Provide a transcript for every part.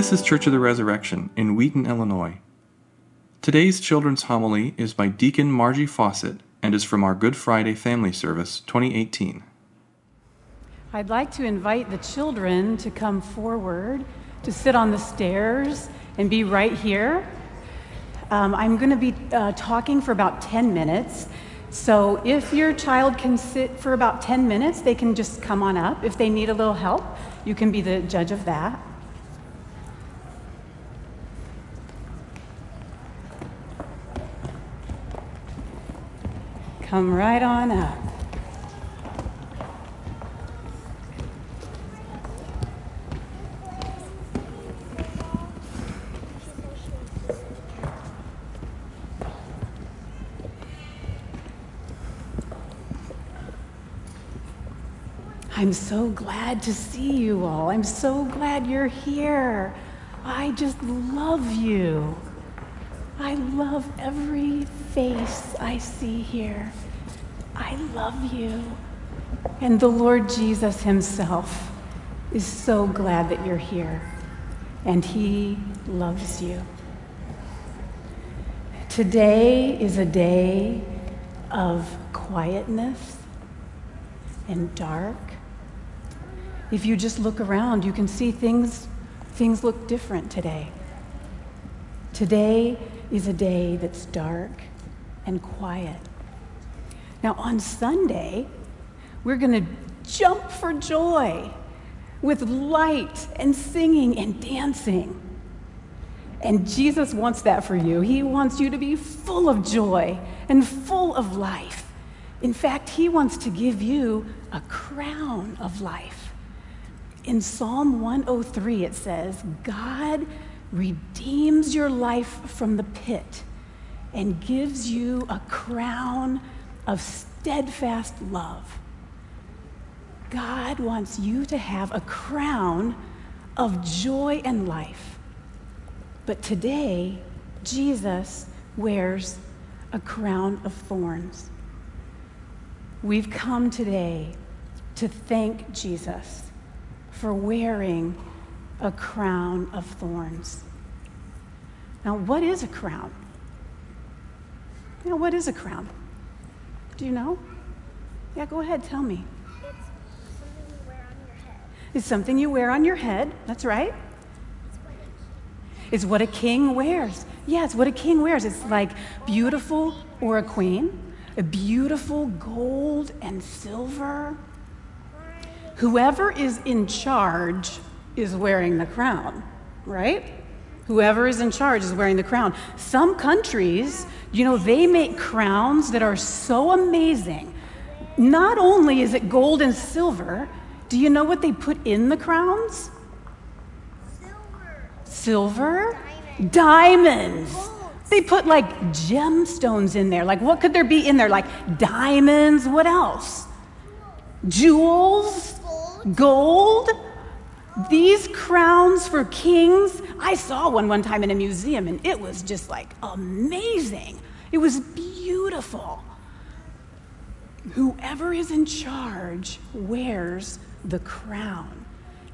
This is Church of the Resurrection in Wheaton, Illinois. Today's children's homily is by Deacon Margie Fawcett and is from our Good Friday Family Service 2018. I'd like to invite the children to come forward to sit on the stairs and be right here. Um, I'm going to be uh, talking for about 10 minutes. So if your child can sit for about 10 minutes, they can just come on up. If they need a little help, you can be the judge of that. Come right on up. I'm so glad to see you all. I'm so glad you're here. I just love you. I love every face I see here. I love you. And the Lord Jesus Himself is so glad that you're here, and He loves you. Today is a day of quietness and dark if you just look around, you can see things, things look different today. Today is a day that's dark and quiet. Now, on Sunday, we're going to jump for joy with light and singing and dancing. And Jesus wants that for you. He wants you to be full of joy and full of life. In fact, He wants to give you a crown of life. In Psalm 103, it says, God redeems your life from the pit and gives you a crown of steadfast love. God wants you to have a crown of joy and life. But today, Jesus wears a crown of thorns. We've come today to thank Jesus for wearing a crown of thorns. Now, what is a crown? You know, what is a crown? Do you know? Yeah, go ahead, tell me. It's something you wear on your head. It's something you wear on your head, That's right. It's what a king wears. Yeah, it's what a king wears. It's like beautiful or a queen, a beautiful gold and silver whoever is in charge is wearing the crown, right? Whoever is in charge is wearing the crown. Some countries, you know, they make crowns that are so amazing. Not only is it gold and silver, do you know what they put in the crowns? Silver. Silver? Diamonds. They put like gemstones in there. Like, what could there be in there? Like diamonds. What else? Jewels gold. These crowns for kings, I saw one one time in a museum and it was just like amazing. It was beautiful. Whoever is in charge wears the crown.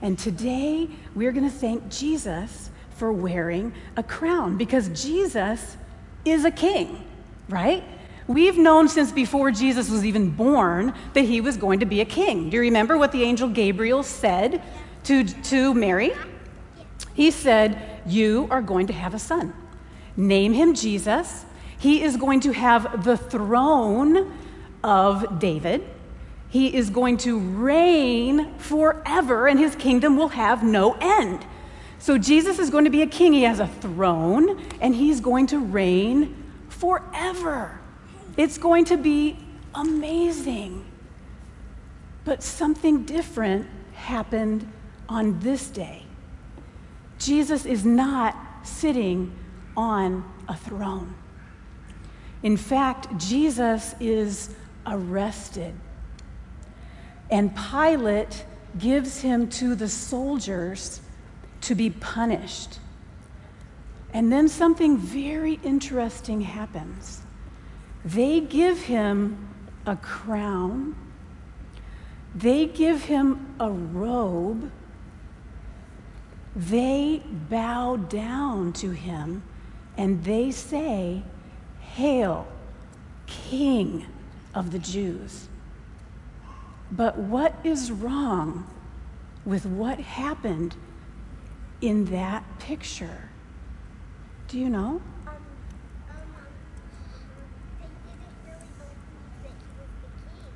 And today we're going to thank Jesus for wearing a crown because Jesus is a king, right? We've known since before Jesus was even born that he was going to be a king. Do you remember what the angel Gabriel said to, to Mary? He said, You are going to have a son. Name him Jesus. He is going to have the throne of David. He is going to reign forever, and his kingdom will have no end. So, Jesus is going to be a king. He has a throne, and he's going to reign forever. It's going to be amazing. But something different happened on this day. Jesus is not sitting on a throne. In fact, Jesus is arrested. And Pilate gives him to the soldiers to be punished. And then something very interesting happens. They give him a crown, they give him a robe, they bow down to him and they say, Hail, King of the Jews. But what is wrong with what happened in that picture? Do you know?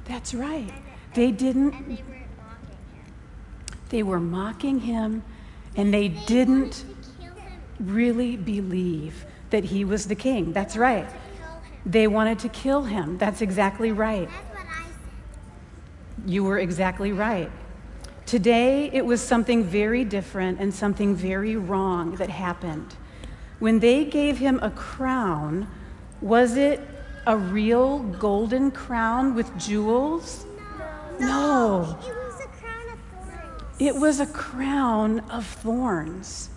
That's right. They didn't. They were mocking him, and they didn't really believe that he was the king. That's right. They wanted to kill him. That's exactly right. You were exactly right. Today, it was something very different and something very wrong that happened. When they gave him a crown, was it a real golden crown with jewels? No. It was a crown of thorns. It was a crown of thorns.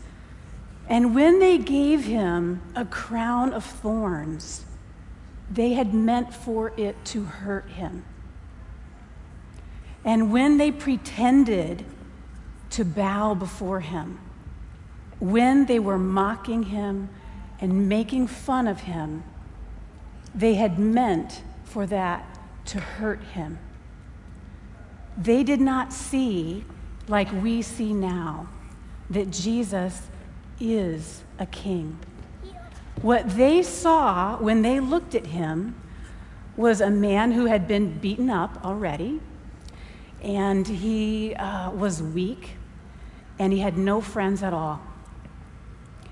And when they gave him a crown of thorns, they had meant for it to hurt him. And when they pretended to bow before him, when they were mocking him and making fun of him, they had meant for that to hurt him. They did not see, like we see now, that Jesus is a king. What they saw when they looked at him was a man who had been beaten up already, and he uh, was weak, and he had no friends at all.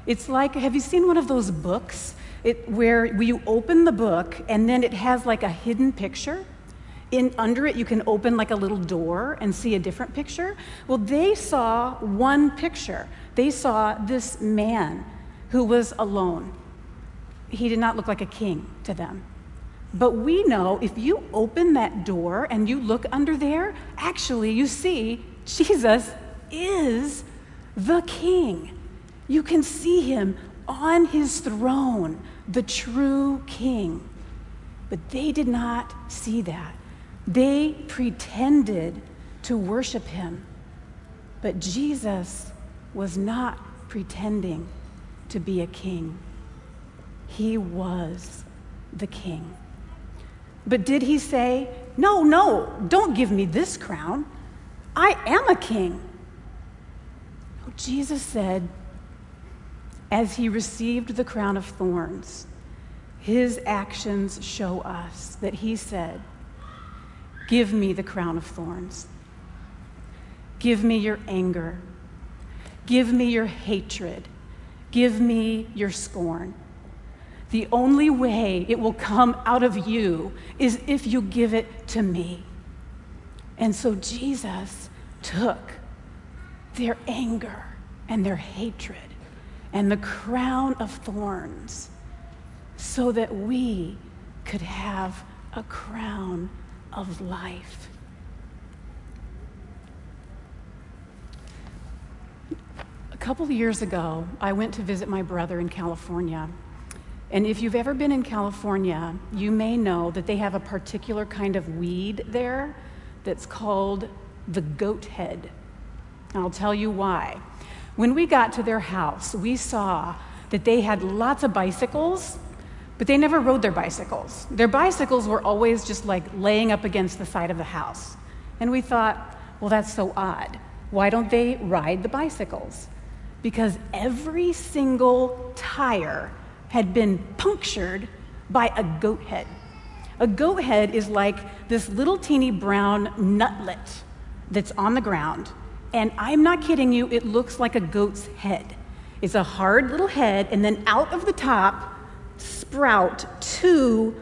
It's like, have you seen one of those books it, where you open the book and then it has like a hidden picture? In, under it, you can open like a little door and see a different picture. Well, they saw one picture. They saw this man who was alone. He did not look like a king to them. But we know if you open that door and you look under there, actually, you see Jesus is the king. You can see him on his throne, the true king. But they did not see that. They pretended to worship him. But Jesus was not pretending to be a king, he was the king. But did he say, No, no, don't give me this crown? I am a king. Jesus said, as he received the crown of thorns, his actions show us that he said, Give me the crown of thorns. Give me your anger. Give me your hatred. Give me your scorn. The only way it will come out of you is if you give it to me. And so Jesus took their anger and their hatred and the crown of thorns so that we could have a crown of life. A couple years ago, I went to visit my brother in California. And if you've ever been in California, you may know that they have a particular kind of weed there that's called the goat head. I'll tell you why. When we got to their house, we saw that they had lots of bicycles but they never rode their bicycles. Their bicycles were always just like laying up against the side of the house. And we thought, well, that's so odd. Why don't they ride the bicycles? Because every single tire had been punctured by a goat head. A goat head is like this little teeny brown nutlet that's on the ground. And I'm not kidding you, it looks like a goat's head. It's a hard little head, and then out of the top sprout two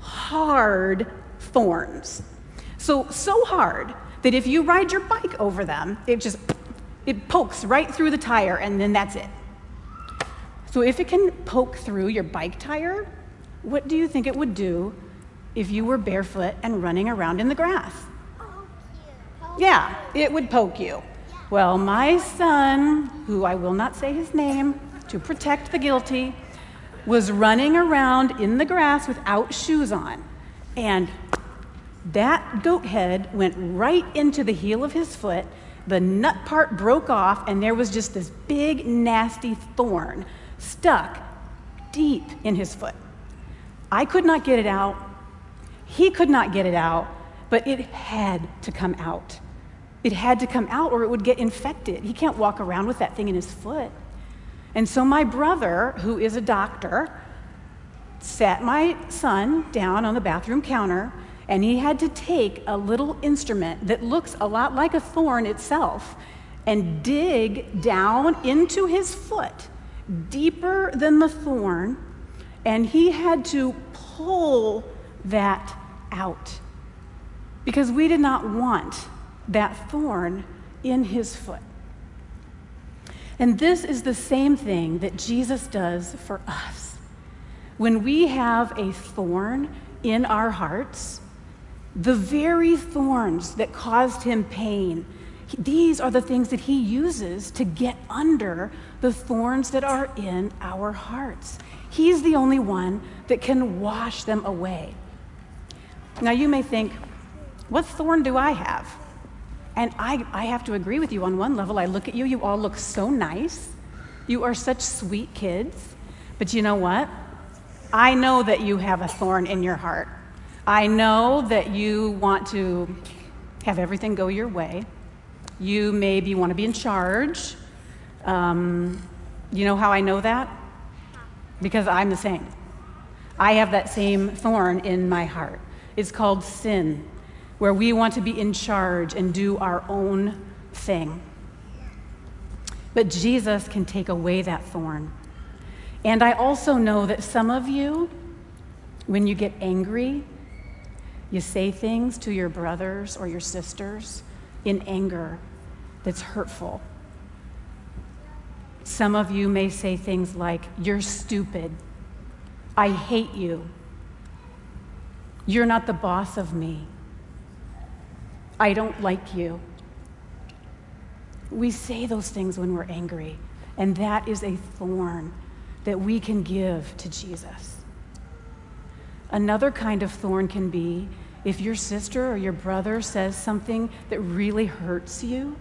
hard thorns. So, so hard that if you ride your bike over them, it just it pokes right through the tire and then that's it. So if it can poke through your bike tire, what do you think it would do if you were barefoot and running around in the grass? Poke poke yeah, it would poke you. Well, my son, who I will not say his name to protect the guilty, was running around in the grass without shoes on. And that goat head went right into the heel of his foot, the nut part broke off, and there was just this big, nasty thorn stuck deep in his foot. I could not get it out. He could not get it out, but it had to come out. It had to come out or it would get infected. He can't walk around with that thing in his foot. And so my brother, who is a doctor, sat my son down on the bathroom counter and he had to take a little instrument that looks a lot like a thorn itself and dig down into his foot, deeper than the thorn, and he had to pull that out because we did not want that thorn in his foot. And this is the same thing that Jesus does for us. When we have a thorn in our hearts, the very thorns that caused him pain, these are the things that he uses to get under the thorns that are in our hearts. He's the only one that can wash them away. Now, you may think, what thorn do I have? And I, I have to agree with you on one level. I look at you, you all look so nice. You are such sweet kids. But you know what? I know that you have a thorn in your heart. I know that you want to have everything go your way. You maybe want to be in charge. Um, you know how I know that? Because I'm the same. I have that same thorn in my heart. It's called sin where we want to be in charge and do our own thing. But Jesus can take away that thorn. And I also know that some of you, when you get angry, you say things to your brothers or your sisters in anger that's hurtful. Some of you may say things like, You're stupid. I hate you. You're not the boss of me. I don't like you. We say those things when we're angry, and that is a thorn that we can give to Jesus. Another kind of thorn can be if your sister or your brother says something that really hurts you,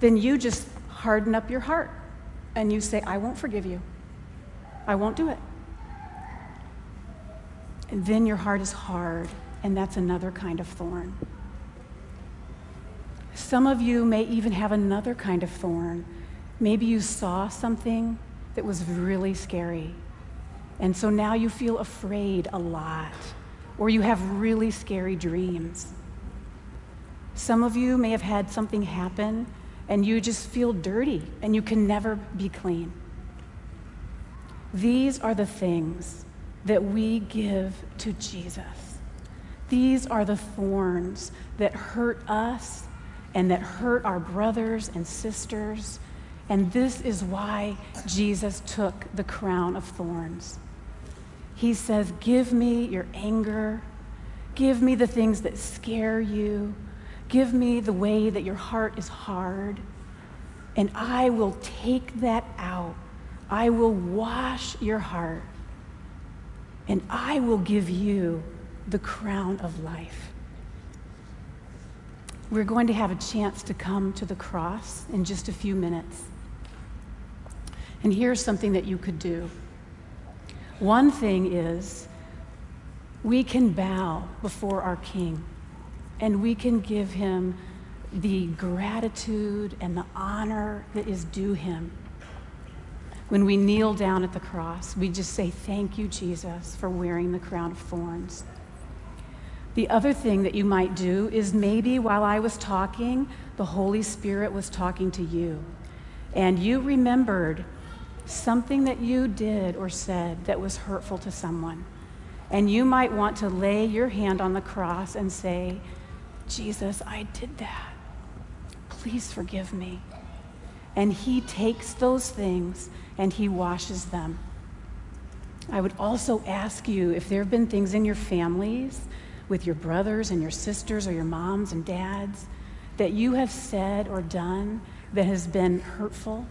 then you just harden up your heart and you say, I won't forgive you. I won't do it. And then your heart is hard, and that's another kind of thorn. Some of you may even have another kind of thorn. Maybe you saw something that was really scary. And so now you feel afraid a lot, or you have really scary dreams. Some of you may have had something happen and you just feel dirty and you can never be clean. These are the things that we give to Jesus. These are the thorns that hurt us and that hurt our brothers and sisters. And this is why Jesus took the crown of thorns. He says, Give me your anger. Give me the things that scare you. Give me the way that your heart is hard. And I will take that out. I will wash your heart. And I will give you the crown of life. We're going to have a chance to come to the cross in just a few minutes. And here's something that you could do. One thing is, we can bow before our King and we can give him the gratitude and the honor that is due him. When we kneel down at the cross, we just say, Thank you, Jesus, for wearing the crown of thorns. The other thing that you might do is maybe while I was talking, the Holy Spirit was talking to you, and you remembered something that you did or said that was hurtful to someone. And you might want to lay your hand on the cross and say, Jesus, I did that. Please forgive me. And He takes those things and He washes them. I would also ask you if there have been things in your families with your brothers and your sisters or your moms and dads that you have said or done that has been hurtful,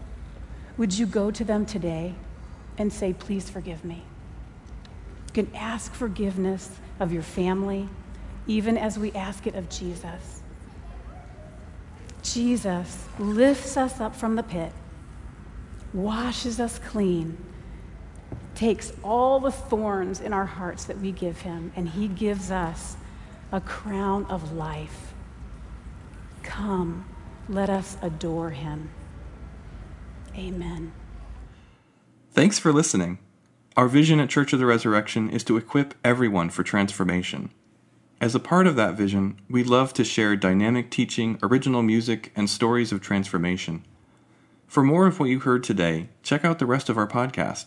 would you go to them today and say, Please forgive me? You can ask forgiveness of your family, even as we ask it of Jesus. Jesus lifts us up from the pit, washes us clean, takes all the thorns in our hearts that we give him, and he gives us a crown of life. Come, let us adore him. Amen. Thanks for listening. Our vision at Church of the Resurrection is to equip everyone for transformation. As a part of that vision, we love to share dynamic teaching, original music, and stories of transformation. For more of what you heard today, check out the rest of our podcast.